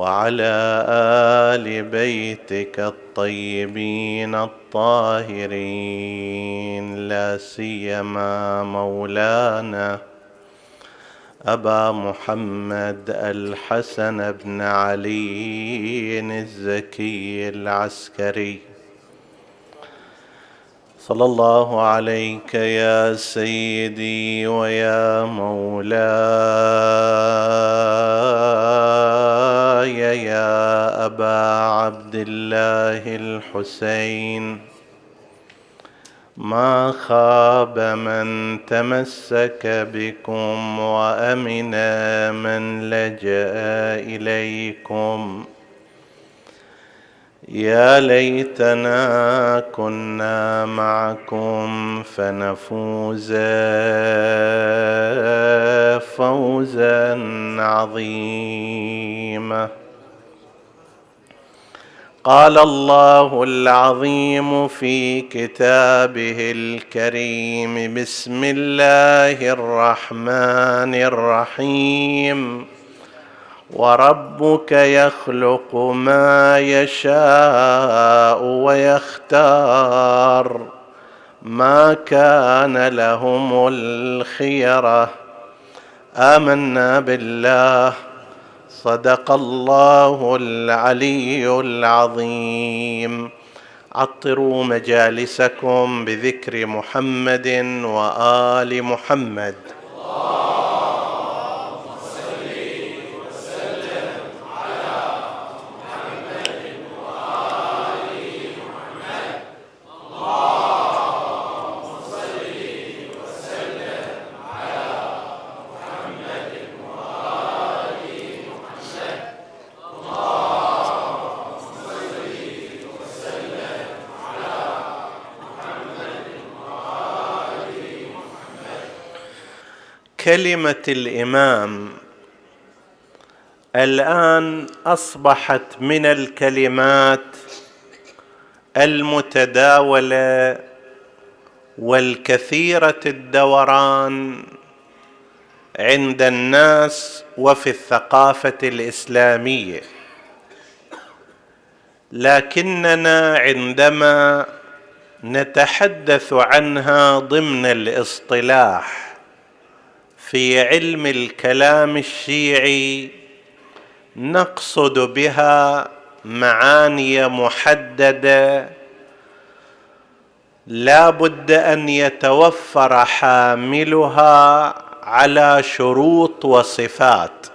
وعلى آل بيتك الطيبين الطاهرين. لا سيما مولانا أبا محمد الحسن بن علي الزكي العسكري. صلى الله عليك يا سيدي ويا مولاي. يا أبا عبد الله الحسين. ما خاب من تمسك بكم وأمن من لجأ إليكم. يا ليتنا كنا معكم فنفوز فوزا عظيما. قال الله العظيم في كتابه الكريم بسم الله الرحمن الرحيم. وربك يخلق ما يشاء ويختار ما كان لهم الخيره آمنا بالله. صدق الله العلي العظيم. عطروا مجالسكم بذكر محمد وآل محمد. كلمة الإمام الآن أصبحت من الكلمات المتداولة والكثيرة الدوران عند الناس وفي الثقافة الإسلامية. لكننا عندما نتحدث عنها ضمن الاصطلاح في علم الكلام الشيعي نقصد بها معاني محددة لا بد أن يتوفر حاملها على شروط وصفات.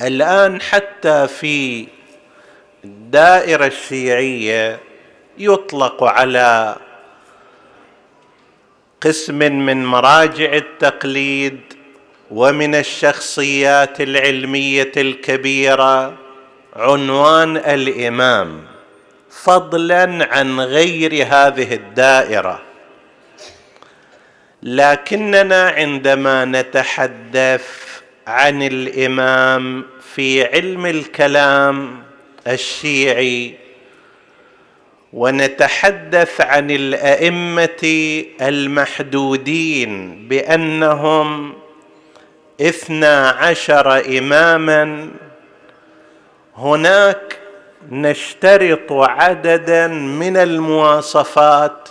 الآن حتى في الدائره الشيعية يطلق على قسم من مراجع التقليد ومن الشخصيات العلمية الكبيرة عنوان الإمام فضلا عن غير هذه الدائرة. لكننا عندما نتحدث عن الإمام في علم الكلام الشيعي ونتحدث عن الأئمة المحدودين بأنهم اثنا عشر إماما. هناك نشترط عددا من المواصفات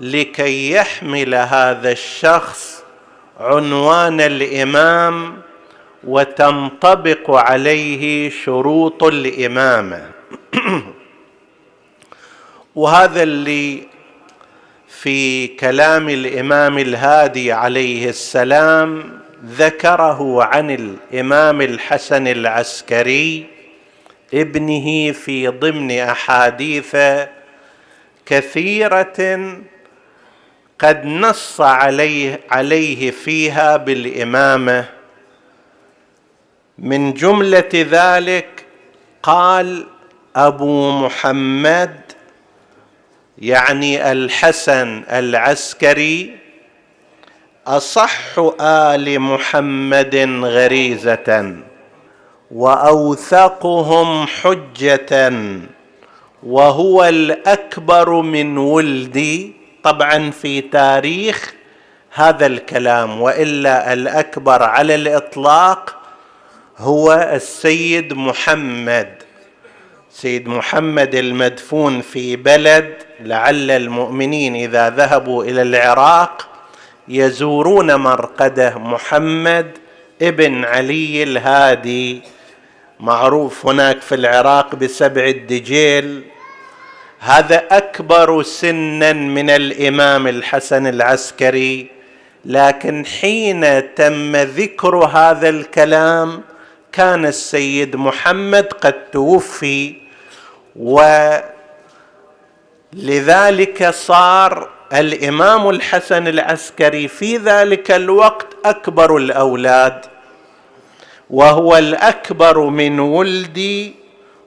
لكي يحمل هذا الشخص عنوان الإمام وتنطبق عليه شروط الإمامة. وهذا اللي في كلام الإمام الهادي عليه السلام ذكره عن الإمام الحسن العسكري ابنه في ضمن أحاديث كثيرة قد نص عليه عليه فيها بالإمامة. من جملة ذلك قال أبو محمد يعني الحسن العسكري أصح آل محمد غريزة وأوثقهم حجة وهو الأكبر من ولدي. طبعا في تاريخ هذا الكلام وإلا الأكبر على الإطلاق هو السيد محمد. سيد محمد المدفون في بلد لعل المؤمنين إذا ذهبوا إلى العراق يزورون مرقدة محمد ابن علي الهادي. معروف هناك في العراق بسبع الدجيل. هذا أكبر سنا من الإمام الحسن العسكري. لكن حين تم ذكر هذا الكلام كان السيد محمد قد توفي. ولذلك صار الإمام الحسن العسكري في ذلك الوقت أكبر الأولاد وهو الأكبر من ولدي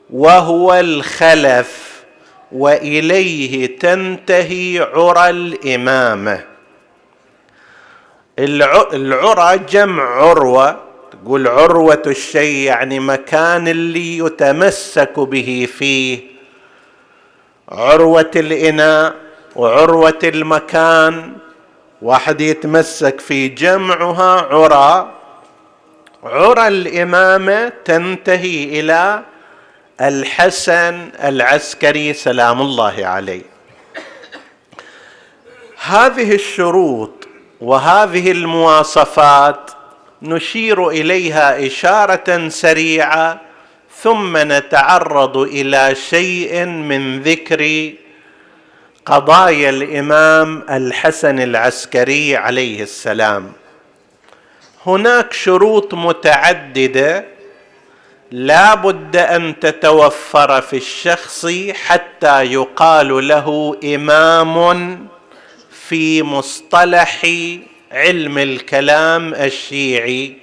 وهو الخلف وإليه تنتهي عرى الإمامة. العرى جمع عروة تقول عروة الشيء يعني مكان اللي يتمسك به فيه. عروة الإناء وعروة المكان واحد يتمسك في جمعها عرى. عرى الإمامة تنتهي إلى الحسن العسكري سلام الله عليه. هذه الشروط وهذه المواصفات نشير إليها إشارة سريعة ثم نتعرض إلى شيء من ذكر قضايا الإمام الحسن العسكري عليه السلام. هناك شروط متعددة لا بد أن تتوفر في الشخص حتى يقال له إمام في مصطلح علم الكلام الشيعي.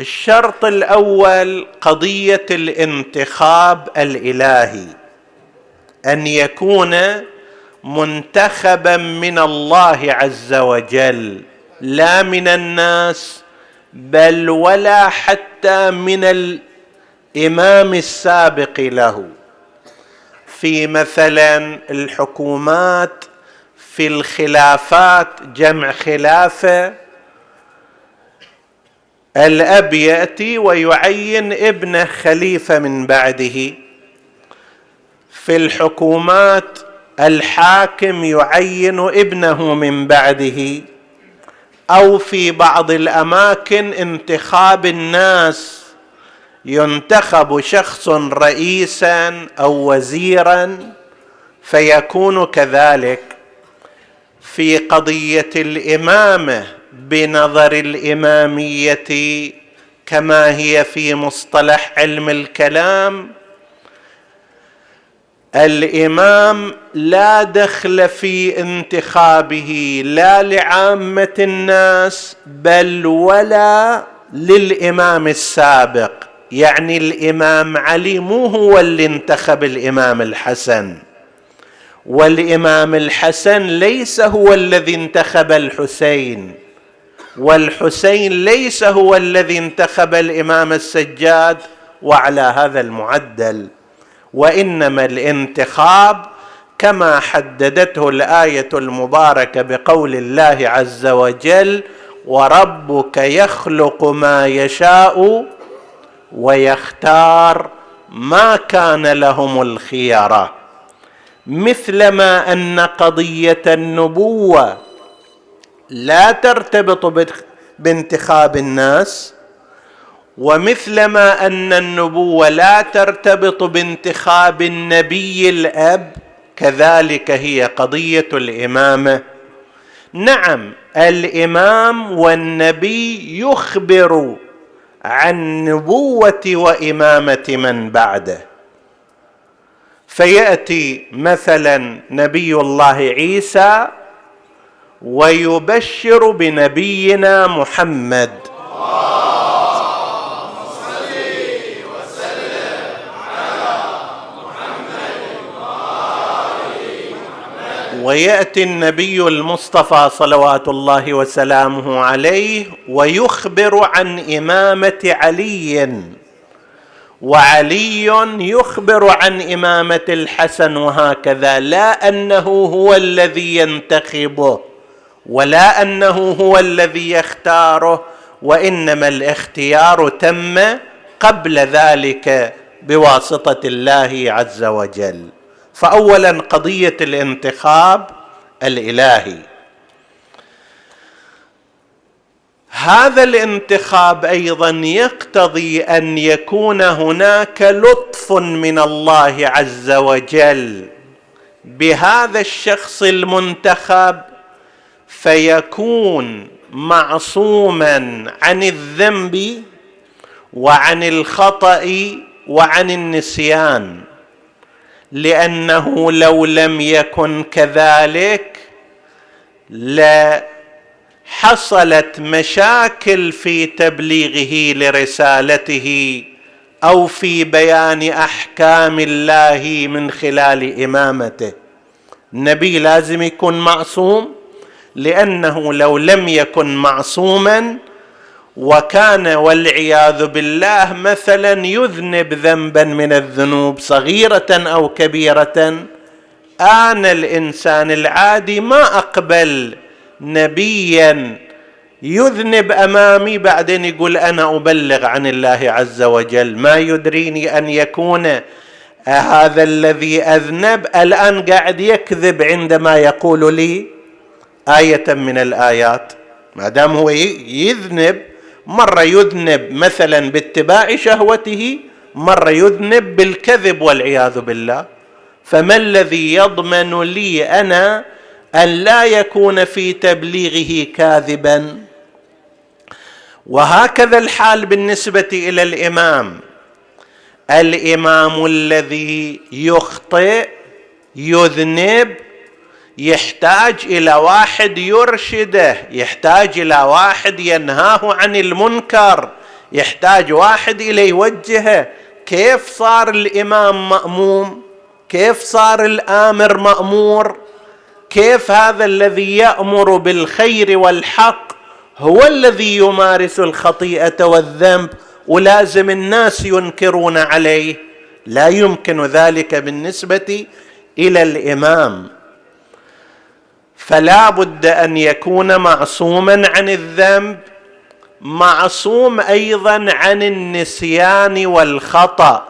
الشرط الأول قضية الانتخاب الإلهي أن يكون منتخبا من الله عز وجل لا من الناس بل ولا حتى من الإمام السابق له. في مثلا الحكومات في الخلافات جمع خلافة. الأب يأتي ويعين ابنه خليفة من بعده. في الحكومات الحاكم يعين ابنه من بعده. أو في بعض الأماكن انتخاب الناس ينتخب شخص رئيسا أو وزيرا فيكون كذلك. في قضية الإمامة بنظر الإمامية كما هي في مصطلح علم الكلام الإمام لا دخل في انتخابه لا لعامة الناس بل ولا للإمام السابق يعني الإمام علي مو هو اللي انتخب الإمام الحسن. والإمام الحسن ليس هو الذي انتخب الحسين والحسين ليس هو الذي انتخب الإمام السجاد وعلى هذا المعدل. وإنما الانتخاب كما حددته الآية المباركة بقول الله عز وجل وربك يخلق ما يشاء ويختار ما كان لهم الخيره مثلما أن قضية النبوة لا ترتبط بانتخاب الناس ومثلما أن النبوة لا ترتبط بانتخاب النبي الأب كذلك هي قضية الإمامة. نعم الإمام والنبي يخبر عن نبوة وإمامة من بعده. فيأتي مثلا نبي الله عيسى ويبشر بنبينا محمد. ويأتي النبي المصطفى صلوات الله وسلامه عليه ويخبر عن إمامة علي. وعلي يخبر عن إمامة الحسن وهكذا لا أنه هو الذي ينتخبه ولا أنه هو الذي يختاره وإنما الاختيار تم قبل ذلك بواسطة الله عز وجل. فاولا قضية الانتخاب الإلهي. هذا الانتخاب أيضا يقتضي أن يكون هناك لطف من الله عز وجل. بهذا الشخص المنتخب فيكون معصوما عن الذنب وعن الخطأ وعن النسيان لأنه لو لم يكن كذلك لحصلت مشاكل في تبليغه لرسالته أو في بيان أحكام الله من خلال إمامته. النبي لازم يكون معصوم لأنه لو لم يكن معصوما وكان والعياذ بالله مثلا يذنب ذنبا من الذنوب صغيرة أو كبيرة أنا الإنسان العادي ما أقبل نبيا. يذنب أمامي بعدين يقول أنا أبلغ عن الله عز وجل. ما يدريني أن يكون هذا الذي أذنب. الآن قاعد يكذب عندما يقول لي آية من الآيات. ما دام هو يذنب مرة يذنب مثلا باتباع شهوته مرة يذنب بالكذب والعياذ بالله. فما الذي يضمن لي أنا أن لا يكون في تبليغه كاذبا. وهكذا الحال بالنسبة إلى الإمام. الإمام الذي يخطئ يذنب يحتاج إلى واحد يرشده يحتاج إلى واحد ينهاه عن المنكر يحتاج واحد إلى يوجهه. كيف صار الإمام مأموم؟ كيف صار الآمر مأمور؟ كيف هذا الذي يأمر بالخير والحق هو الذي يمارس الخطيئة والذنب ولازم الناس ينكرون عليه؟ لا يمكن ذلك بالنسبة إلى الإمام. فلا بد أن يكون معصوما عن الذنب معصوم أيضا عن النسيان والخطأ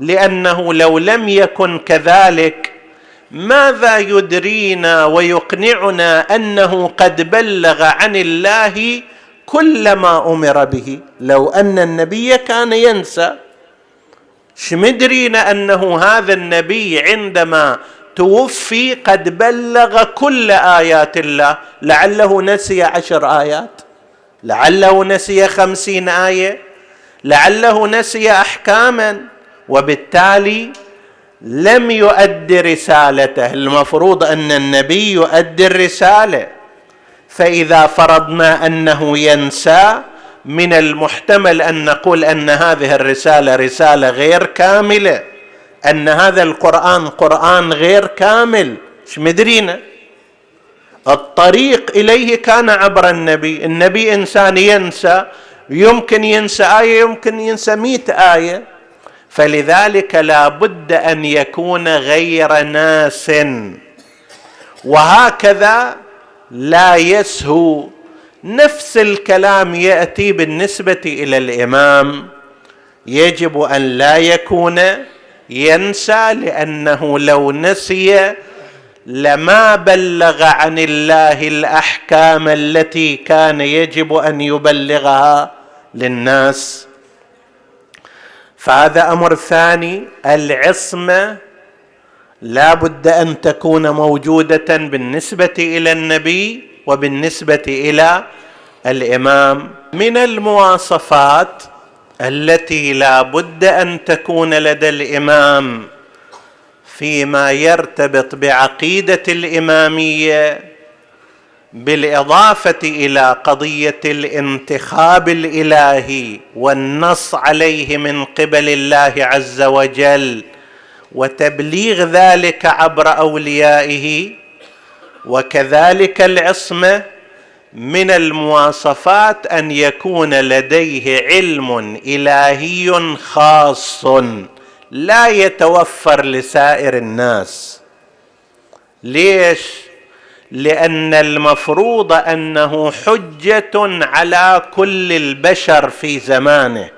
لأنه لو لم يكن كذلك ماذا يدرينا ويقنعنا أنه قد بلغ عن الله كل ما أمر به؟ لو أن النبي كان ينسى. شمدرينا أنه هذا النبي عندما توفي قد بلغ كل آيات الله. لعله نسي عشر آيات. لعله نسي خمسين آية. لعله نسي احكاما. وبالتالي لم يؤدي رسالته. المفروض أن النبي يؤدي الرسالة. فإذا فرضنا أنه ينسى من المحتمل أن نقول أن هذه الرسالة رسالة غير كاملة. أن هذا القرآن قرآن غير كامل. إيش مدرينا؟ الطريق إليه كان عبر النبي. النبي إنسان ينسى يمكن ينسى آية يمكن ينسى مئة آية. فلذلك لا بد أن يكون غير ناس. وهكذا لا يسهو نفس الكلام يأتي بالنسبة إلى الإمام. يجب أن لا يكون ينسى لأنه لو نسي لما بلغ عن الله الأحكام التي كان يجب أن يبلغها للناس. فهذا أمر ثاني العصمة لا بد أن تكون موجودة بالنسبة إلى النبي وبالنسبة إلى الإمام. من المواصفات التي لا بد أن تكون لدى الإمام فيما يرتبط بعقيدة الإمامية بالإضافة إلى قضية الانتخاب الإلهي والنص عليه من قبل الله عز وجل وتبليغ ذلك عبر أوليائه وكذلك العصمة من المواصفات أن يكون لديه علم إلهي خاص لا يتوفر لسائر الناس. ليش؟ لأن المفروض أنه حجة على كل البشر في زمانه.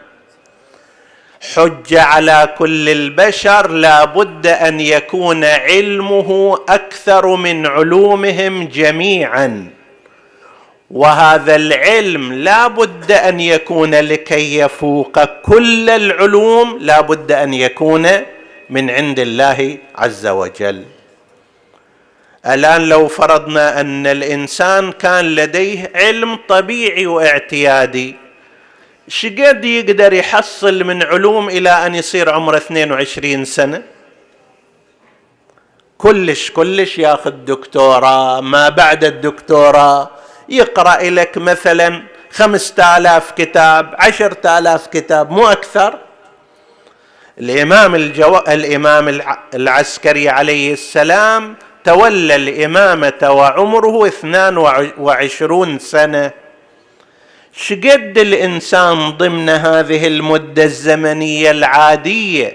حجة على كل البشر لا بد أن يكون علمه أكثر من علومهم جميعا. وهذا العلم لا بد أن يكون لكي يفوق كل العلوم لا بد أن يكون من عند الله عز وجل. الآن لو فرضنا أن الإنسان كان لديه علم طبيعي واعتيادي شقد يقدر يحصل من علوم إلى أن يصير عمره 22 سنة؟ كلش كلش ياخذ دكتوراه ما بعد الدكتوراه يقرأ لك مثلا خمسة آلاف كتاب عشرة آلاف كتاب مو أكثر؟ الإمام, الجو... الإمام العسكري عليه السلام تولى الإمامة وعمره اثنان وعشرون سنة. شقد الإنسان ضمن هذه المدة الزمنية العادية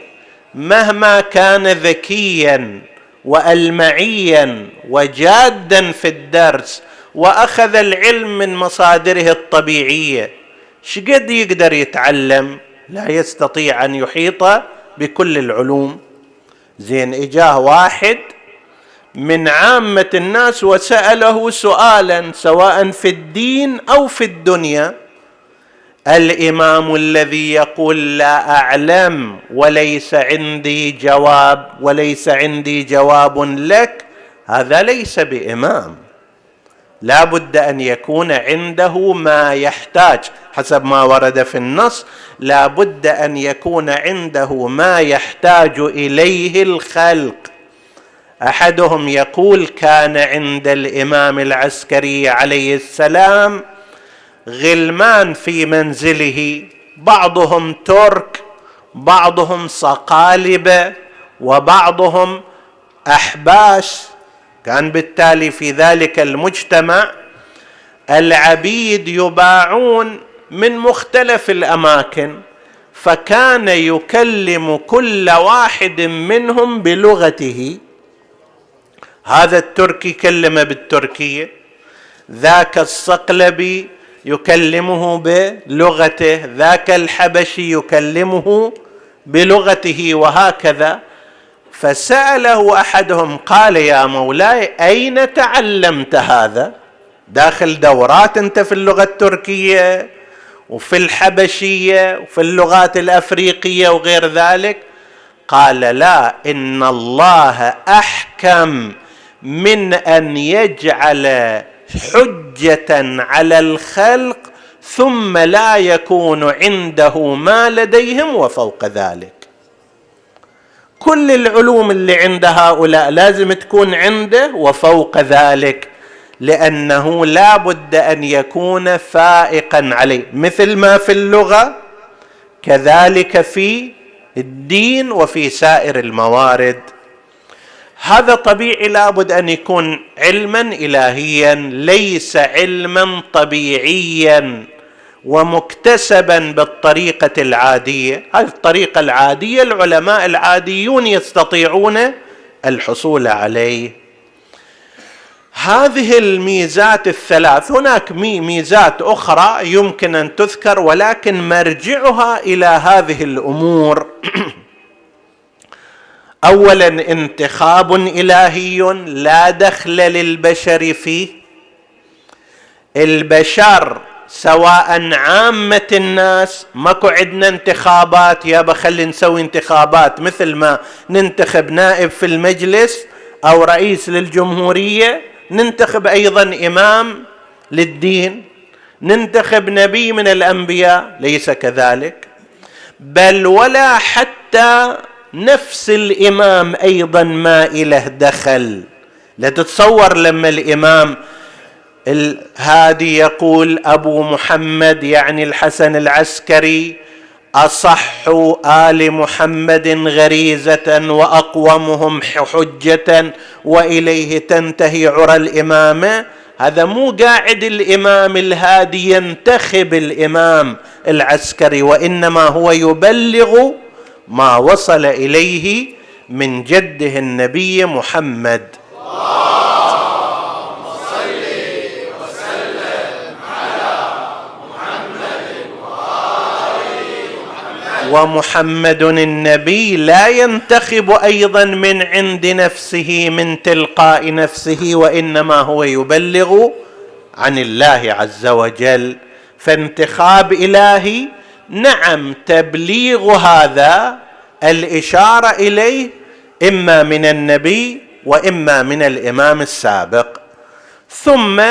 مهما كان ذكيا والمعيا وجادا في الدرس وأخذ العلم من مصادره الطبيعية شقد يقدر يتعلم؟ لا يستطيع أن يحيط بكل العلوم. زين إجاه واحد من عامة الناس وسأله سؤالا سواء في الدين أو في الدنيا الإمام الذي يقول لا أعلم وليس عندي جواب وليس عندي جواب لك هذا ليس بإمام. لا بد أن يكون عنده ما يحتاج. حسب ما ورد في النص لا بد أن يكون عنده ما يحتاج إليه الخلق. أحدهم يقول كان عند الإمام العسكري عليه السلام غلمان في منزله بعضهم ترك بعضهم صقالبه وبعضهم أحباش. كان بالتالي في ذلك المجتمع العبيد يباعون من مختلف الأماكن فكان يكلم كل واحد منهم بلغته. هذا التركي كلم بالتركيه. ذاك الصقلبي يكلمه بلغته ذاك الحبشي يكلمه بلغته وهكذا. فسأله أحدهم قال يا مولاي أين تعلمت هذا؟ داخل دورات أنت في اللغة التركية وفي الحبشية وفي اللغات الأفريقية وغير ذلك؟ قال لا إن الله أحكم من أن يجعل حجة على الخلق ثم لا يكون عنده ما لديهم وفوق ذلك. كل العلوم اللي عند هؤلاء لازم تكون عنده وفوق ذلك لأنه لا بد أن يكون فائقا عليه. مثل ما في اللغة كذلك في الدين وفي سائر الموارد. هذا طبيعي لابد أن يكون علما الهيا ليس علما طبيعيا ومكتسبا بالطريقة العادية. هذه الطريقة العادية العلماء العاديون يستطيعون الحصول عليه. هذه الميزات الثلاث هناك ميزات أخرى يمكن أن تذكر ولكن مرجعها إلى هذه الأمور. اولا انتخاب إلهي لا دخل للبشر فيه. البشر سواء عامة الناس ماكو عندنا انتخابات يابا خلي نسوي انتخابات مثل ما ننتخب نائب في المجلس أو رئيس للجمهورية ننتخب أيضا إمام للدين ننتخب نبي من الأنبياء ليس كذلك. بل ولا حتى نفس الإمام أيضا ما إله دخل. لا تتصور لما الإمام الهادي يقول أبو محمد يعني الحسن العسكري أصح آل محمد غريزة وأقومهم حجة وإليه تنتهي عرى الامامه هذا مو قاعد الإمام الهادي ينتخب الإمام العسكري وإنما هو يبلغ ما وصل إليه من جده النبي محمد. ومحمد النبي لا ينتخب أيضا من عند نفسه من تلقاء نفسه وإنما هو يبلغ عن الله عز وجل. فانتخاب إلهي نعم تبليغ هذا الإشارة إليه إما من النبي وإما من الإمام السابق. ثم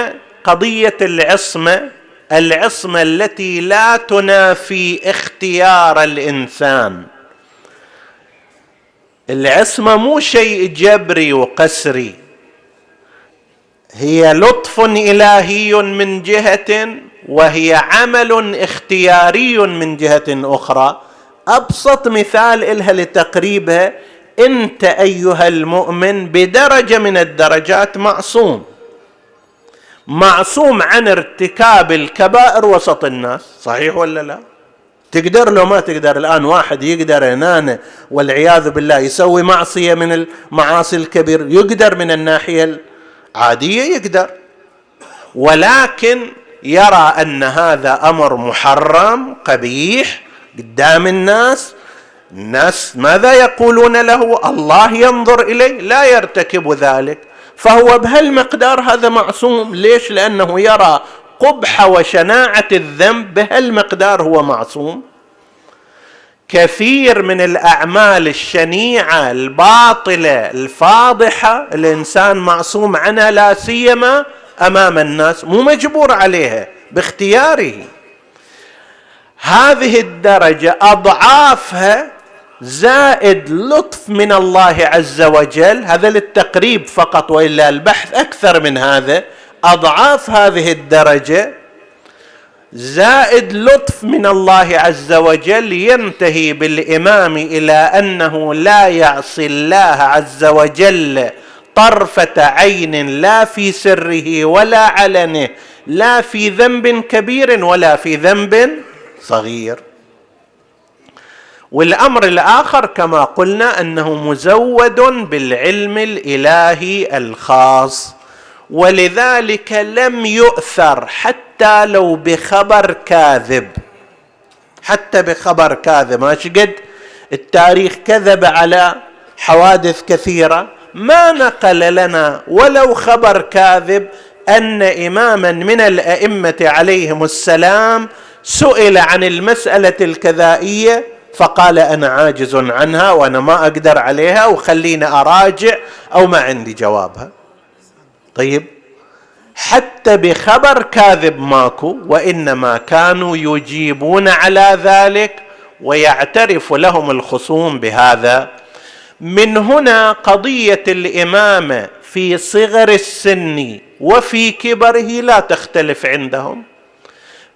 قضية العصمة العصمة التي لا تنافي اختيار الإنسان. العصمة مو شيء جبري وقسري هي لطف إلهي من جهة وهي عمل اختياري من جهة أخرى. أبسط مثال إلها لتقريبها أنت أيها المؤمن بدرجة من الدرجات معصوم. معصوم عن ارتكاب الكبائر وسط الناس صحيح ولا لا؟ تقدر لو ما تقدر الآن واحد يقدر ينان والعياذ بالله يسوي معصية من المعاصي الكبير يقدر من الناحية العادية يقدر. ولكن يرى أن هذا أمر محرم قبيح قدام الناس. الناس ماذا يقولون له؟ الله ينظر إليه لا يرتكب ذلك. فهو بهالمقدار هذا معصوم. ليش؟ لأنه يرى قبح وشناعة الذنب بهالمقدار هو معصوم. كثير من الأعمال الشنيعة الباطلة الفاضحة الإنسان معصوم عنها لا سيما أمام الناس مو مجبور عليها باختياره. هذه الدرجة أضعافها زائد لطف من الله عز وجل. هذا للتقريب فقط وإلا البحث أكثر من هذا. أضعاف هذه الدرجة زائد لطف من الله عز وجل ينتهي بالإمام إلى أنه لا يعصي الله عز وجل. طرفة عين لا في سره ولا علنه لا في ذنب كبير ولا في ذنب صغير. والأمر الآخر كما قلنا أنه مزود بالعلم الإلهي الخاص ولذلك لم يؤثر حتى لو بخبر كاذب. حتى بخبر كاذب ما قد التاريخ كذب على حوادث كثيرة ما نقل لنا ولو خبر كاذب أن إماما من الأئمة عليهم السلام سئل عن المسألة الكذائية فقال أنا عاجز عنها وأنا ما أقدر عليها وخليني أراجع أو ما عندي جوابها. طيب حتى بخبر كاذب ماكو وإنما كانوا يجيبون على ذلك ويعترف لهم الخصوم بهذا من هنا قضية الامامه في صغر السن وفي كبره لا تختلف عندهم.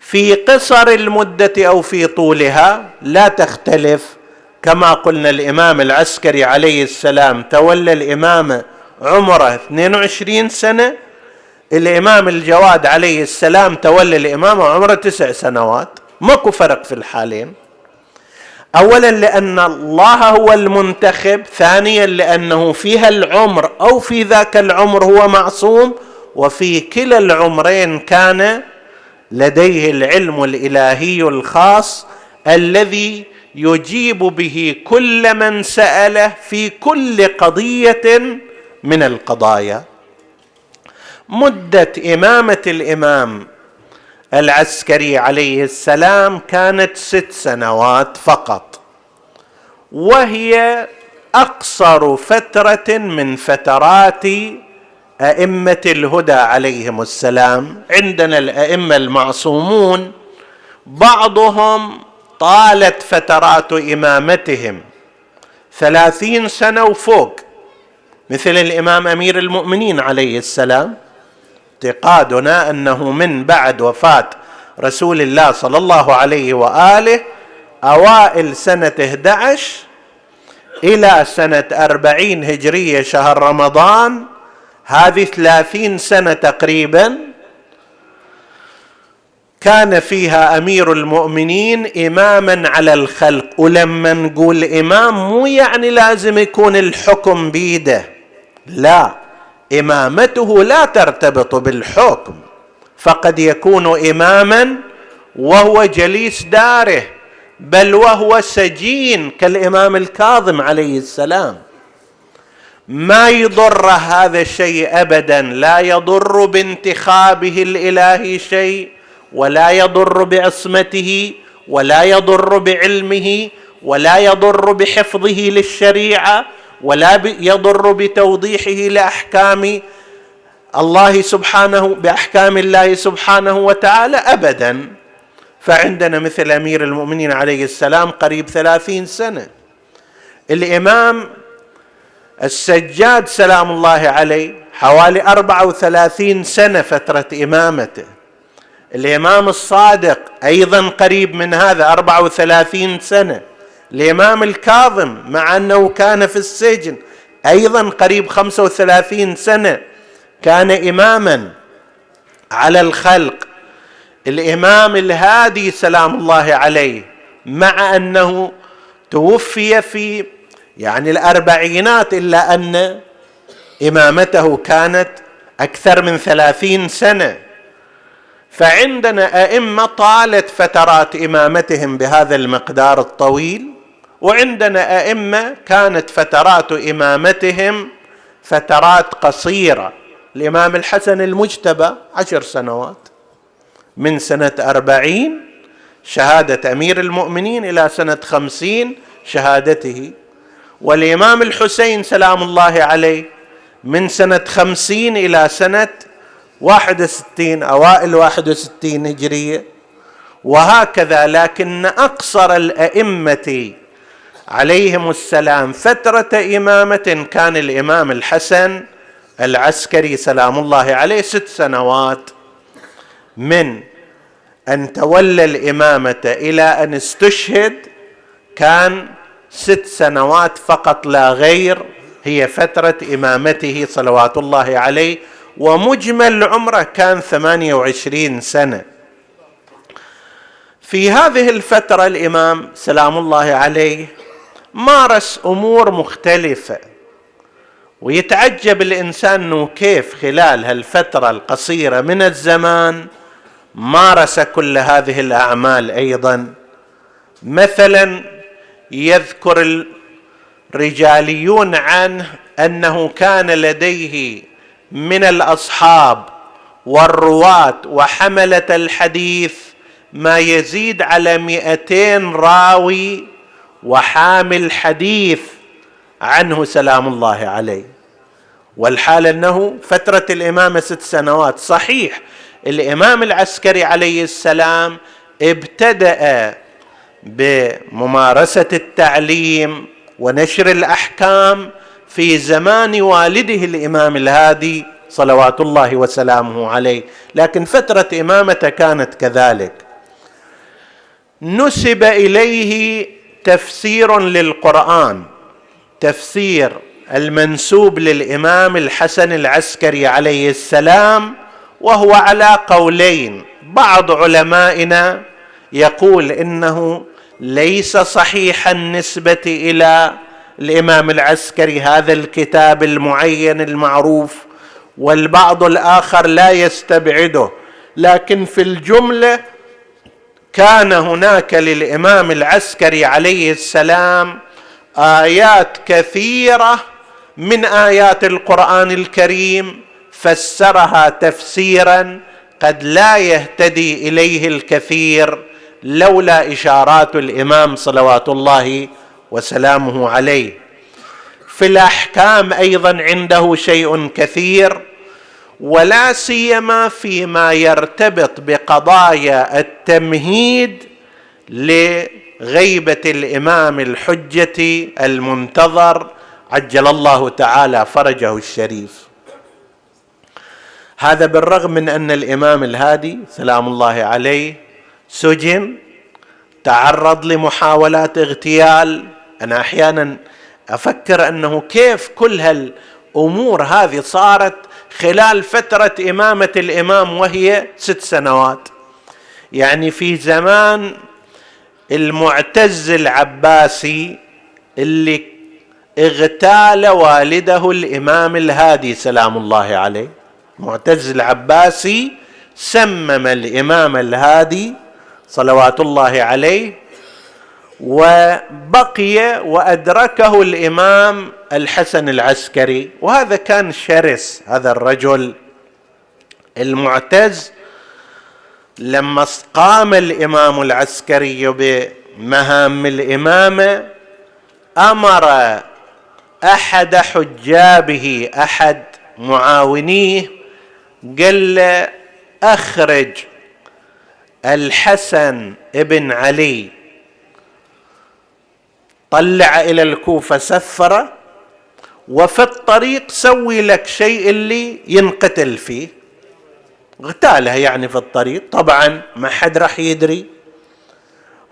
في قصر المدة أو في طولها لا تختلف. كما قلنا الإمام العسكري عليه السلام تولى الامامه عمره 22 سنة. الإمام الجواد عليه السلام تولى الامامه عمره تسع سنوات. ماكو فرق في الحالين. اولا لأن الله هو المنتخب ثانيا لأنه في هالعمر أو في ذاك العمر هو معصوم وفي كلا العمرين كان لديه العلم الإلهي الخاص الذي يجيب به كل من سأله في كل قضية من القضايا. مدة إمامة الإمام العسكري عليه السلام كانت ست سنوات فقط. وهي أقصر فترة من فترات أئمة الهدى عليهم السلام. عندنا الأئمة المعصومون بعضهم طالت فترات إمامتهم ثلاثين سنة وفوق مثل الإمام أمير المؤمنين عليه السلام. اعتقادنا أنه من بعد وفاة رسول الله صلى الله عليه وآله أوائل سنة 11 إلى سنة أربعين هجرية شهر رمضان هذه ثلاثين سنة تقريبا كان فيها أمير المؤمنين اماما على الخلق. ولما نقول إمام مو يعني لازم يكون الحكم بيده لا. إمامته لا ترتبط بالحكم فقد يكون إماما وهو جليس داره بل وهو سجين كالإمام الكاظم عليه السلام. ما يضر هذا الشيء ابدا لا يضر بانتخابه الإلهي شيء ولا يضر بعصمته ولا يضر بعلمه ولا يضر بحفظه للشريعة ولا يضر بتوضيحه لأحكام الله سبحانه بأحكام الله سبحانه وتعالى ابدا. فعندنا مثل أمير المؤمنين عليه السلام قريب ثلاثين سنة. الإمام السجاد سلام الله عليه حوالي أربعة وثلاثين سنة فترة إمامته. الإمام الصادق أيضا قريب من هذا أربعة وثلاثين سنة. الإمام الكاظم مع أنه كان في السجن أيضا قريب خمسة وثلاثين سنة كان إماما على الخلق. الإمام الهادي سلام الله عليه مع أنه توفي في يعني الأربعينات إلا أن إمامته كانت أكثر من ثلاثين سنة. فعندنا أئمة طالت فترات إمامتهم بهذا المقدار الطويل. وعندنا أئمة كانت فترات إمامتهم فترات قصيرة. الإمام الحسن المجتبى عشر سنوات. من سنة أربعين شهادة أمير المؤمنين إلى سنة خمسين شهادته. والإمام الحسين سلام الله عليه من سنة خمسين إلى سنة واحد وستين أوائل واحد وستين هجرية. وهكذا لكن أقصر الأئمة عليهم السلام. فترة إمامة كان الإمام الحسن العسكري سلام الله عليه ست سنوات من أن تولى الإمامة إلى أن استشهد كان ست سنوات فقط لا غير هي فترة إمامته صلوات الله عليه ومجمل عمره كان ثمانية وعشرين سنة. في هذه الفترة الإمام سلام الله عليه مارس أمور مختلفة ويتعجب الإنسان أنه كيف خلال هالفترة القصيرة من الزمان مارس كل هذه الأعمال أيضا. مثلا يذكر الرجاليون عنه أنه كان لديه من الأصحاب والرواة وحملة الحديث ما يزيد على مئتين راوي وحامل حديث عنه سلام الله عليه. والحال أنه فترة الامامه ست سنوات صحيح الإمام العسكري عليه السلام ابتدأ بممارسة التعليم ونشر الأحكام في زمان والده الإمام الهادي صلوات الله وسلامه عليه. لكن فترة إمامته كانت كذلك. نسب إليه تفسير للقرآن تفسير المنسوب للإمام الحسن العسكري عليه السلام وهو على قولين. بعض علمائنا يقول إنه ليس صحيح النسبة إلى الإمام العسكري هذا الكتاب المعين المعروف والبعض الآخر لا يستبعده. لكن في الجملة كان هناك للإمام العسكري عليه السلام آيات كثيرة من آيات القرآن الكريم فسرها تفسيرا قد لا يهتدي إليه الكثير لولا إشارات الإمام صلوات الله وسلامه عليه. في الأحكام أيضا عنده شيء كثير ولا سيما فيما يرتبط بقضايا التمهيد لغيبة الإمام الحجة المنتظر عجل الله تعالى فرجه الشريف. هذا بالرغم من أن الإمام الهادي سلام الله عليه سجن تعرض لمحاولات اغتيال. أنا أحيانا أفكر أنه كيف كل هالأمور هذه صارت خلال فترة إمامة الإمام وهي ست سنوات. يعني في زمان المعتز العباسي اللي اغتال والده الإمام الهادي سلام الله عليه. معتز العباسي سمم الإمام الهادي صلوات الله عليه وبقي وأدركه الإمام الحسن العسكري وهذا كان شرس هذا الرجل المعتز. لما قام الإمام العسكري بمهام الإمامة أمر أحد حجابه أحد معاونيه قال له أخرج الحسن ابن علي طلع إلى الكوفة سفرة وفي الطريق سوي لك شيء اللي ينقتل فيه. اغتاله يعني في الطريق. طبعا ما حد راح يدري.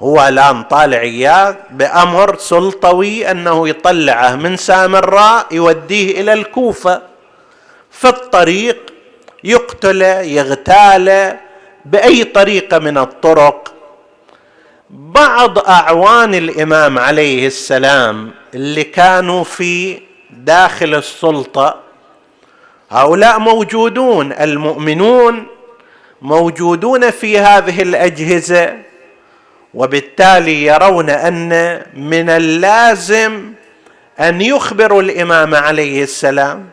هو الآن طالع إياه بأمر سلطوي أنه يطلعه من سامراء يوديه إلى الكوفة. في الطريق يقتل يغتال بأي طريقة من الطرق. بعض أعوان الإمام عليه السلام اللي كانوا في داخل السلطة هؤلاء موجودون المؤمنون موجودون في هذه الأجهزة وبالتالي يرون أن من اللازم أن يخبروا الإمام عليه السلام.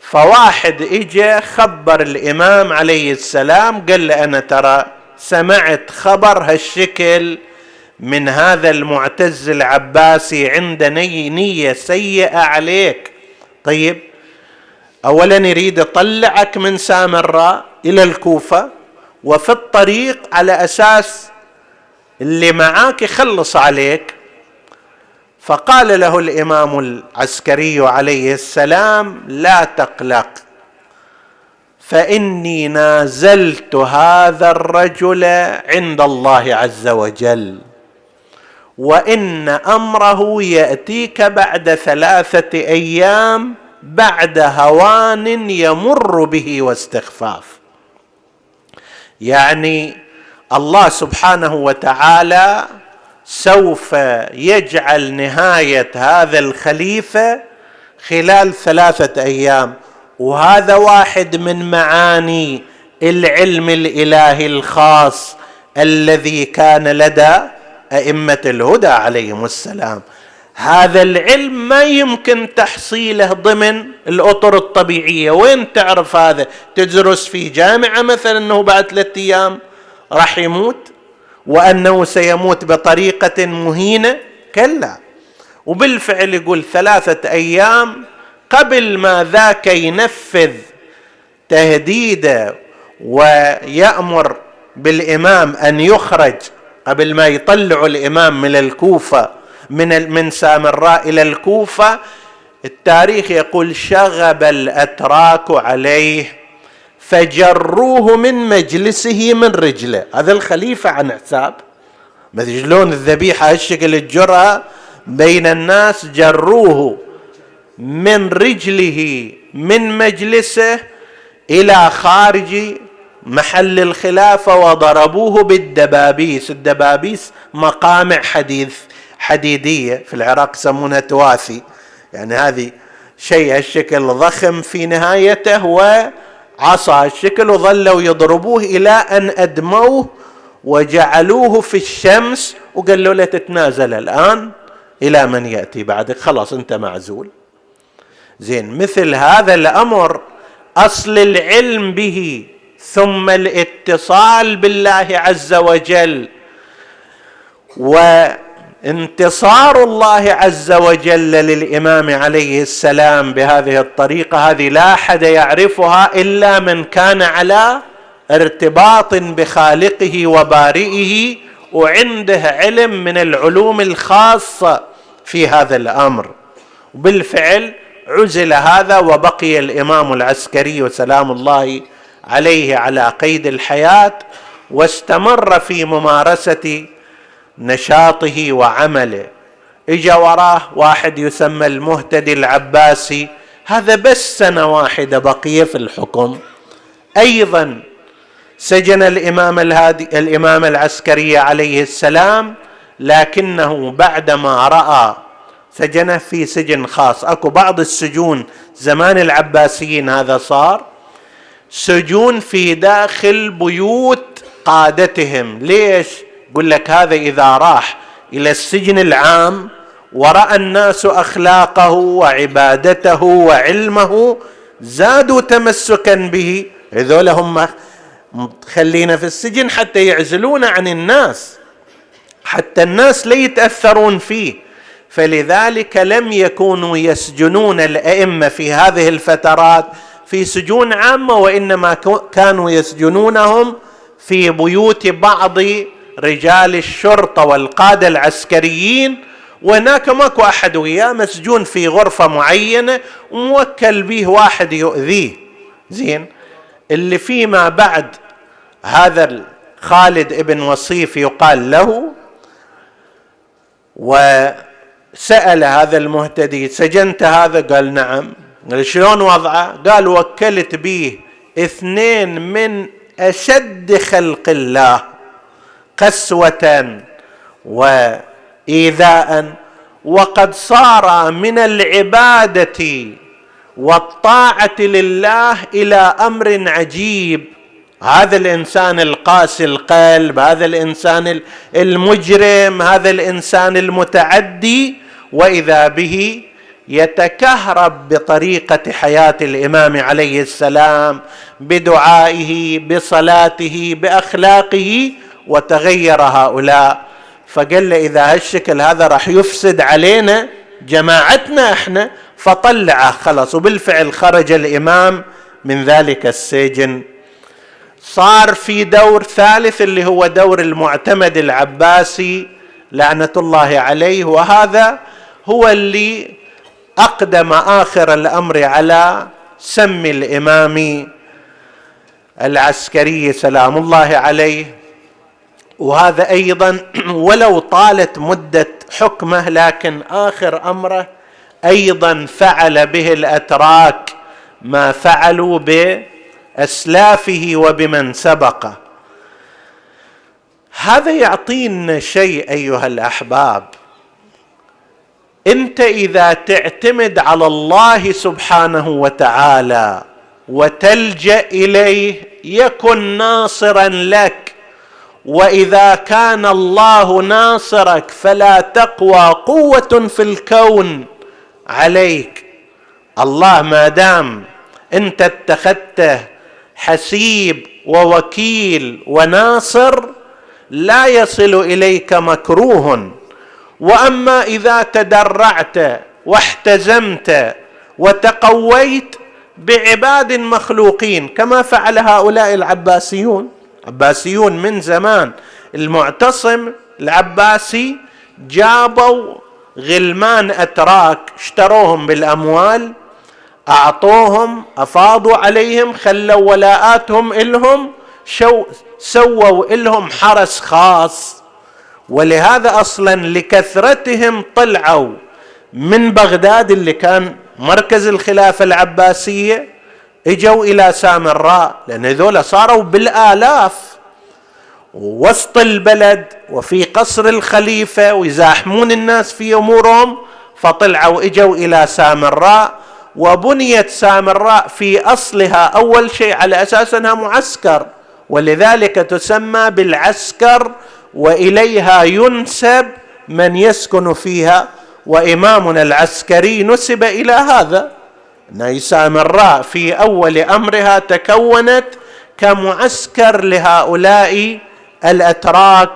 فواحد اجى خبر الإمام عليه السلام قال له أنا ترى سمعت خبر هالشكل من هذا المعتز العباسي عند نية سيئة عليك. طيب اولا يريد يطلعك من سامراء إلى الكوفة وفي الطريق على أساس اللي معاك يخلص عليك. فقال له الإمام العسكري عليه السلام لا تقلق فإني نازلت هذا الرجل عند الله عز وجل. وإن أمره يأتيك بعد ثلاثة أيام بعد هوان يمر به واستخفاف. يعني الله سبحانه وتعالى سوف يجعل نهاية هذا الخليفة خلال ثلاثة أيام. وهذا واحد من معاني العلم الإلهي الخاص الذي كان لدى أئمة الهدى عليهم السلام. هذا العلم ما يمكن تحصيله ضمن الأطر الطبيعية. وين تعرف هذا؟ تدرس في جامعة مثلا إنه بعد ثلاثة أيام راح يموت وأنه سيموت بطريقة مهينة؟ كلا. وبالفعل يقول ثلاثة أيام قبل ما ذاك ينفذ تهديده ويأمر بالإمام أن يخرج قبل ما يطلعوا الإمام من الكوفة من من سامراء إلى الكوفة التاريخ يقول شغب الأتراك عليه فجروه من مجلسه من رجله. هذا الخليفة عن حساب شلون الذبيحة هالشكل الجرأة بين الناس جروه من رجله من مجلسه إلى خارج محل الخلافة وضربوه بالدبابيس. الدبابيس مقامع حديث حديدية في العراق يسمونها تواثي يعني هذه شيء هالشكل ضخم في نهايته و عصا الشكل وظلوا يضربوه إلى أن أدموه وجعلوه في الشمس وقالوا له تتنازل الآن إلى من يأتي بعدك. خلاص أنت معزول. زين مثل هذا الأمر أصل العلم به ثم الاتصال بالله عز وجل. و انتصار الله عز وجل للإمام عليه السلام بهذه الطريقة هذه لا أحد يعرفها إلا من كان على ارتباط بخالقه وبارئه وعنده علم من العلوم الخاصة في هذا الأمر. وبالفعل عزل هذا وبقي الإمام العسكري وسلام الله عليه على قيد الحياة واستمر في ممارسة نشاطه وعمله. إجا وراه واحد يسمى المهتدي العباسي. هذا بس سنة واحدة بقيه في الحكم. أيضا سجن الإمام الهادي الإمام العسكري عليه السلام لكنه بعدما رأى سجنه في سجن خاص. أكو بعض السجون زمان العباسيين هذا صار. سجون في داخل بيوت قادتهم. ليش؟ يقول لك هذا إذا راح إلى السجن العام ورأى الناس أخلاقه وعبادته وعلمه زادوا تمسكا به. هذول هم خلينا في السجن حتى يعزلون عن الناس حتى الناس لا يتأثرون فيه. فلذلك لم يكونوا يسجنون الأئمة في هذه الفترات في سجون عامة وإنما كانوا يسجنونهم في بيوت بعض رجال الشرطة والقادة العسكريين. وهناك ماكو أحد وياه مسجون في غرفة معينة وموكل به واحد يؤذيه. زين. اللي فيما بعد هذا خالد ابن وصيف يقال له وسأل هذا المهتدي سجنت هذا؟ قال نعم. شلون وضعه؟ قال وكلت به اثنين من أشد خلق الله قسوة وإيذاء وقد صار من العبادة والطاعة لله إلى أمر عجيب. هذا الإنسان القاسي القلب هذا الإنسان المجرم هذا الإنسان المتعدي وإذا به يتكهرب بطريقة حياة الإمام عليه السلام بدعائه بصلاته بأخلاقه وتغير هؤلاء. فقال له إذا هالشكل هذا راح يفسد علينا جماعتنا إحنا فطلعه. خلص وبالفعل خرج الإمام من ذلك السجن. صار في دور ثالث اللي هو دور المعتمد العباسي لعنة الله عليه. وهذا هو اللي أقدم آخر الأمر على سم الإمام العسكري سلام الله عليه. وهذا أيضا ولو طالت مدة حكمه لكن آخر أمره أيضا فعل به الأتراك ما فعلوا بأسلافه وبمن سبقه. هذا يعطينا شيء أيها الأحباب. انت اذا تعتمد على الله سبحانه وتعالى وتلجأ إليه يكن ناصرا لك. وإذا كان الله ناصرك فلا تقوى قوة في الكون عليك. الله ما دام انت اتخذته حسيب ووكيل وناصر لا يصل إليك مكروه. وأما إذا تدرعت واحتزمت وتقويت بعباد مخلوقين كما فعل هؤلاء العباسيون. عباسيون من زمان المعتصم العباسي جابوا غلمان أتراك اشتروهم بالأموال أعطوهم أفاضوا عليهم خلوا ولاءاتهم إلهم شو سووا إلهم حرس خاص. ولهذا أصلا لكثرتهم طلعوا من بغداد اللي كان مركز الخلافة العباسية إجوا إلى سامراء لأن هذول صاروا بالآلاف. وسط البلد وفي قصر الخليفة ويزاحمون الناس في أمورهم فطلعوا إجوا إلى سامراء. وبنيت سامراء في أصلها أول شيء على أساس أنها معسكر ولذلك تسمى بالعسكر وإليها ينسب من يسكن فيها وإمامنا العسكري نسب إلى هذا. ان سامراء في أول أمرها تكونت كمعسكر لهؤلاء الأتراك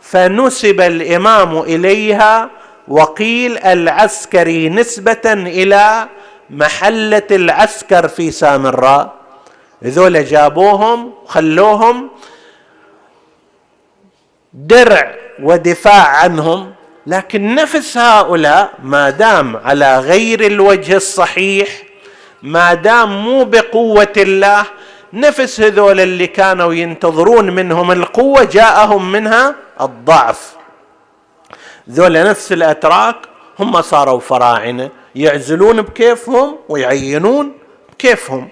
فنسب الإمام إليها وقيل العسكري نسبة إلى محلة العسكر في سامراء. هذول جابوهم خلوهم درع ودفاع عنهم لكن نفس هؤلاء ما دام على غير الوجه الصحيح ما دام مو بقوة الله نفس هذول اللي كانوا ينتظرون منهم القوة جاءهم منها الضعف. ذولا نفس الأتراك هم صاروا فراعنة يعزلون بكيفهم ويعينون بكيفهم.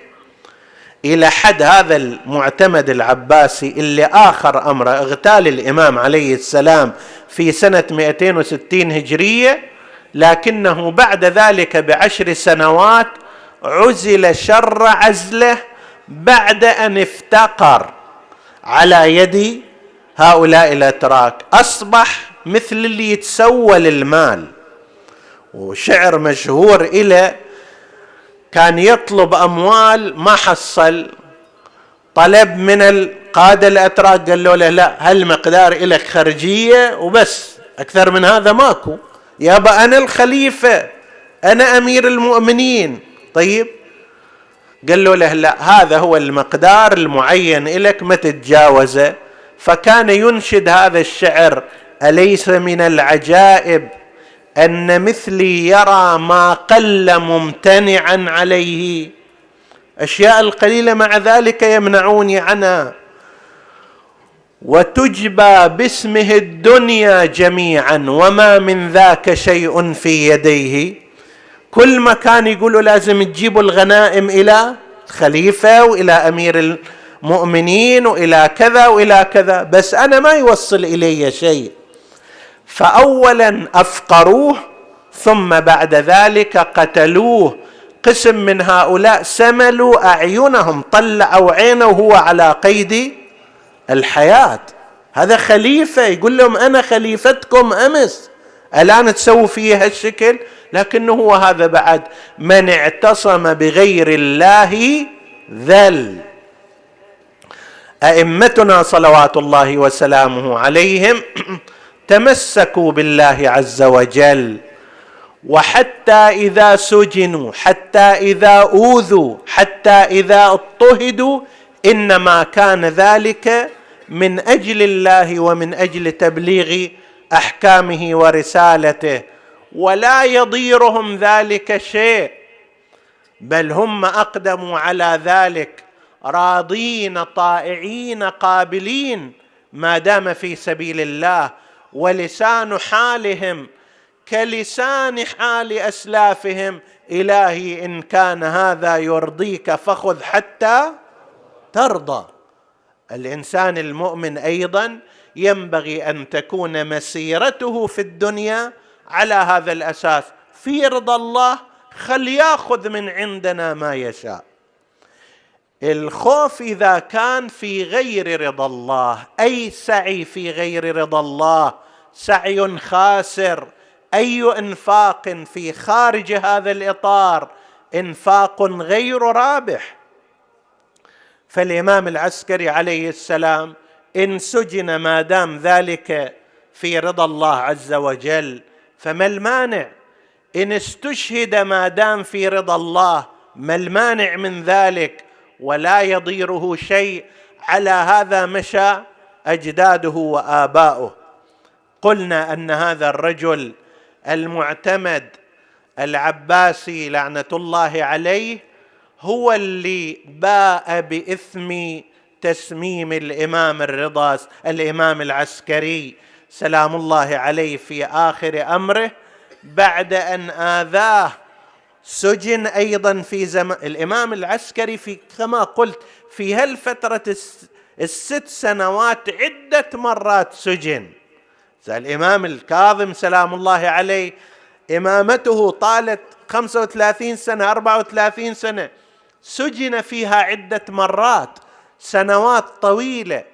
إلى حد هذا المعتمد العباسي اللي آخر امره اغتال الإمام عليه السلام في سنة 260 هجرية لكنه بعد ذلك بعشر سنوات عزل شر عزله بعد أن افتقر على يد هؤلاء الأتراك. أصبح مثل اللي يتسول المال وشعر مشهور إلى كان يطلب أموال ما حصل. طلب من القادة الأتراك قال له لا هالمقدار إلك خرجية وبس أكثر من هذا ماكو. يابا أنا الخليفة أنا أمير المؤمنين. طيب. قال له لا هذا هو المقدار المعين لك ما تتجاوزه. فكان ينشد هذا الشعر أليس من العجائب أن مثلي يرى ما قل ممتنعا عليه. أشياء القليلة مع ذلك يمنعوني عنها. وتجبى باسمه الدنيا جميعا وما من ذاك شيء في يديه. كل مكان يقولوا لازم تجيبوا الغنائم إلى الخليفه وإلى أمير المؤمنين وإلى كذا وإلى كذا بس أنا ما يوصل إلي شيء. فاولا أفقروه ثم بعد ذلك قتلوه. قسم من هؤلاء سملوا أعينهم طلعوا عينه وهو على قيد الحياة. هذا خليفة يقول لهم أنا خليفتكم أمس. الان تسووا فيه هالشكل؟ لكنه هو هذا بعد. من اعتصم بغير الله ذل. أئمتنا صلوات الله وسلامه عليهم. تمسكوا بالله عز وجل. وحتى إذا سجنوا حتى إذا أوذوا حتى إذا اضطهدوا إنما كان ذلك من أجل الله ومن أجل تبليغ أحكامه ورسالته. ولا يضيرهم ذلك شيء. بل هم اقدموا على ذلك. راضين طائعين قابلين ما دام في سبيل الله. ولسان حالهم كلسان حال أسلافهم. إلهي إن كان هذا يرضيك فخذ حتى ترضى. الإنسان المؤمن أيضا ينبغي أن تكون مسيرته في الدنيا على هذا الأساس. في رضا الله خل ياخذ من عندنا ما يشاء. الخوف إذا كان في غير رضا الله أي سعي في غير رضا الله سعي خاسر أي إنفاق في خارج هذا الإطار إنفاق غير رابح. فالإمام العسكري عليه السلام إن سجن ما دام ذلك في رضا الله عز وجل فما المانع؟ إن استشهد ما دام في رضا الله ما المانع من ذلك؟ ولا يضيره شيء على هذا مشى أجداده وآباؤه. قلنا أن هذا الرجل المعتمد العباسي لعنة الله عليه هو اللي باء بإثم تسميم الإمام الرضا الإمام العسكري. سلام الله عليه في آخر أمره بعد أن آذاه سجن أيضا في زمن الإمام العسكري في كما قلت في هالفترة الست سنوات عدة مرات سجن. الإمام الكاظم سلام الله عليه إمامته طالت 35 سنة 34 سنة سجن فيها عدة مرات سنوات طويلة.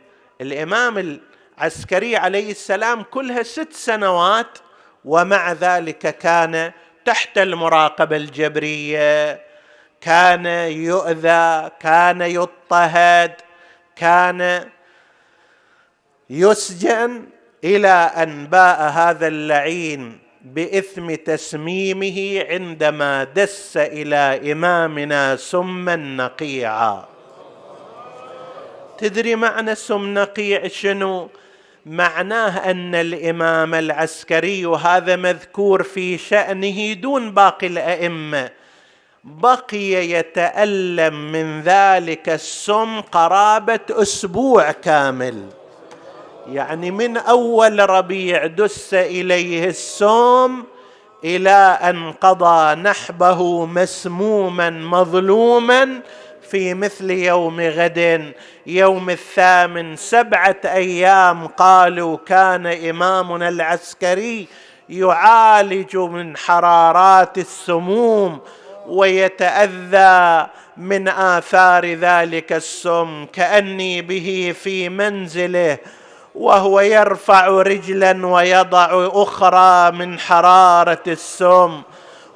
الإمام العسكري عليه السلام كلها ست سنوات ومع ذلك كان تحت المراقبة الجبرية. كان يؤذى كان يضطهد كان يسجن إلى أن باء هذا اللعين بإثم تسميمه عندما دس إلى إمامنا سما نقيعا تدري معنى سم نقيع شنو؟ معناه أن الإمام العسكري هذا مذكور في شأنه دون باقي الأئمة بقي يتألم من ذلك السم قرابه أسبوع كامل. يعني من أول ربيع دس إليه السوم إلى أن قضى نحبه مسموما مظلوما في مثل يوم غد. يوم الثامن سبعة أيام قالوا كان إمامنا العسكري يعالج من حرارات السموم ويتأذى من آثار ذلك السم كأني به في منزله وهو يرفع رجلا ويضع أخرى من حرارة السم.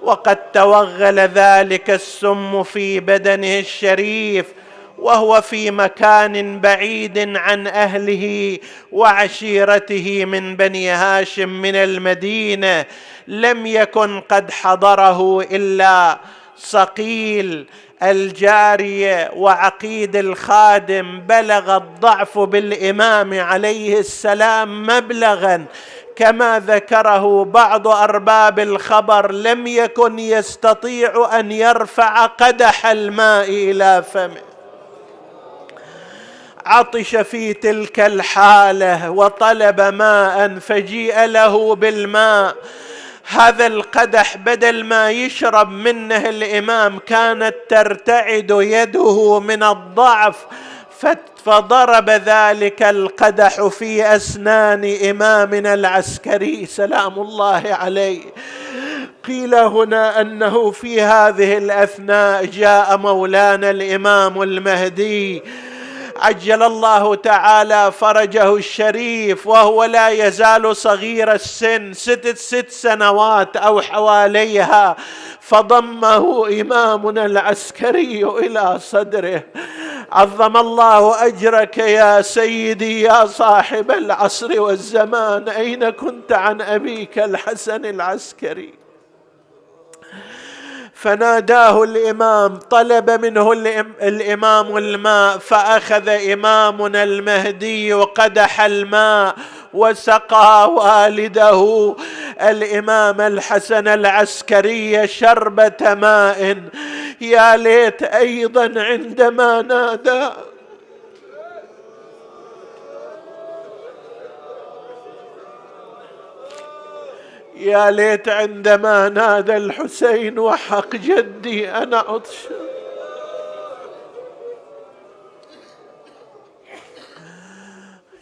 وقد توغل ذلك السم في بدنه الشريف وهو في مكان بعيد عن أهله وعشيرته من بني هاشم من المدينة لم يكن قد حضره إلا صقيل الجاريه وعقيد الخادم بلغ الضعف بالإمام عليه السلام مبلغا كما ذكره بعض أرباب الخبر لم يكن يستطيع أن يرفع قدح الماء إلى فمه. عطش في تلك الحالة وطلب ماء فجيء له بالماء. هذا القدح بدل ما يشرب منه الإمام كانت ترتعد يده من الضعف فضرب ذلك القدح في أسنان إمامنا العسكري سلام الله عليه. قيل هنا أنه في هذه الأثناء جاء مولانا الإمام المهدي. عجل الله تعالى فرجه الشريف وهو لا يزال صغير السن ست ست سنوات أو حواليها. فضمه إمامنا العسكري إلى صدره. عظم الله أجرك يا سيدي يا صاحب العصر والزمان. أين كنت عن أبيك الحسن العسكري؟ فناداه الإمام طلب منه الإمام الماء فأخذ إمامنا المهدي قدح الماء وسقى والده. الإمام الحسن العسكري شربة ماء. يا ليت أيضا عندما نادى. يا ليت عندما نادى الحسين وحق جدي أنا عطش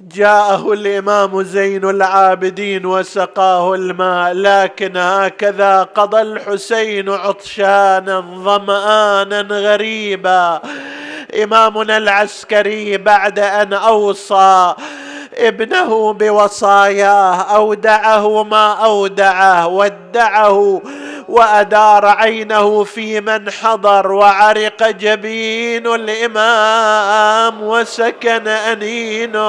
جاءه الإمام زين العابدين وسقاه الماء لكن هكذا قضى الحسين عطشانا ظمآنا غريبا. إمامنا العسكري بعد أن أوصى ابنه بوصاياه أودعه ما أودعه ودعه وأدار عينه في من حضر وعرق جبين الإمام وسكن أنينه.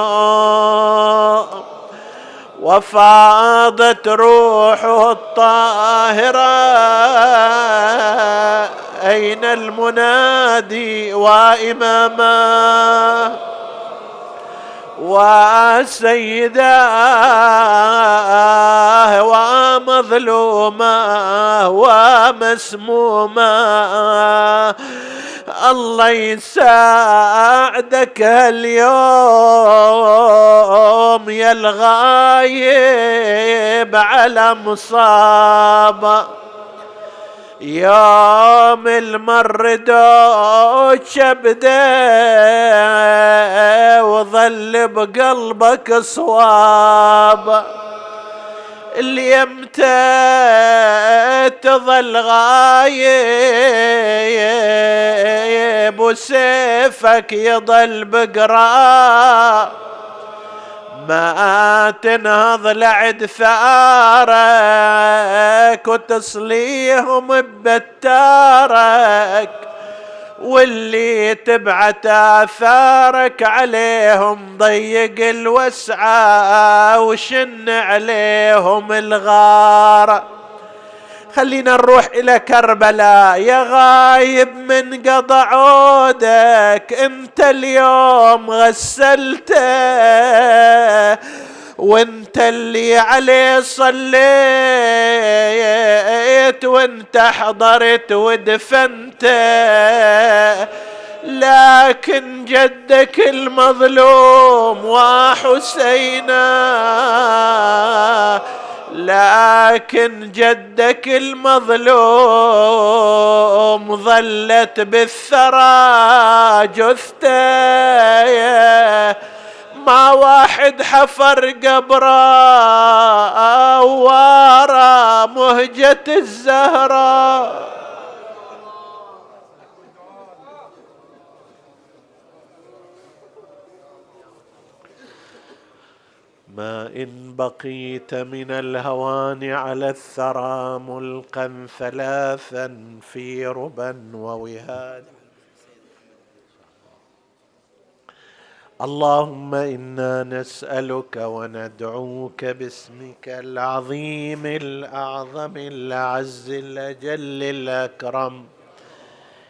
وفاضت روحه الطاهرة أين المنادي وامامه وسيداه ومظلومة ومسمومة. الله يساعدك اليوم يا الغايب على مصابة. يوم المرد شبده وظل بقلبك صواب. اللي يمتى تظل غايب وسيفك يظل بقراب. ما تنهض لعد ثارك وتصليهم ببتارك واللي تبعت آثارك عليهم ضيق الوسعة وشن عليهم الغار. خلينا نروح إلى كربلاء. يا غايب من قضى عودك أنت اليوم غسلته. وأنت اللي عليه صليت وأنت حضرت ودفنته لكن جدك المظلوم وحسينا لكن جدك المظلوم ظلت بالثرى جثته. ما واحد حفر قبره ورا مهجة الزهرة. ما إن بقيت من الهوان على الثرى ملقا ثلاثا في ربا ووهاد اللهم إنا نسألك وندعوك باسمك العظيم الأعظم الاعز الأجل الأكرم.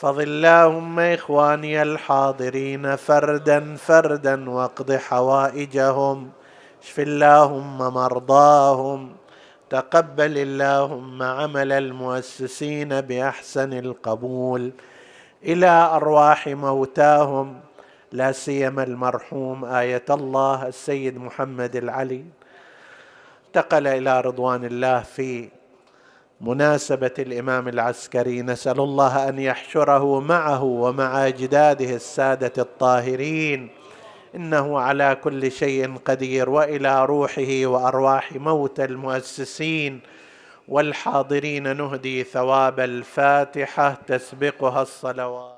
فض اللهم اخواني الحاضرين فردا فردا واقض حوائجهم. اشف اللهم مرضاهم. تقبل اللهم عمل المؤسسين باحسن القبول. إلى ارواح موتاهم. لا سيما المرحوم. إيه الله السيد محمد العلي. انتقل إلى رضوان الله في مناسبة الإمام العسكري نسأل الله أن يحشره معه ومع اجداده السادة الطاهرين. إنه على كل شيء قدير وإلى روحه وأرواح موتى المؤسسين. والحاضرين نهدي ثواب الفاتحة تسبقها الصلوات.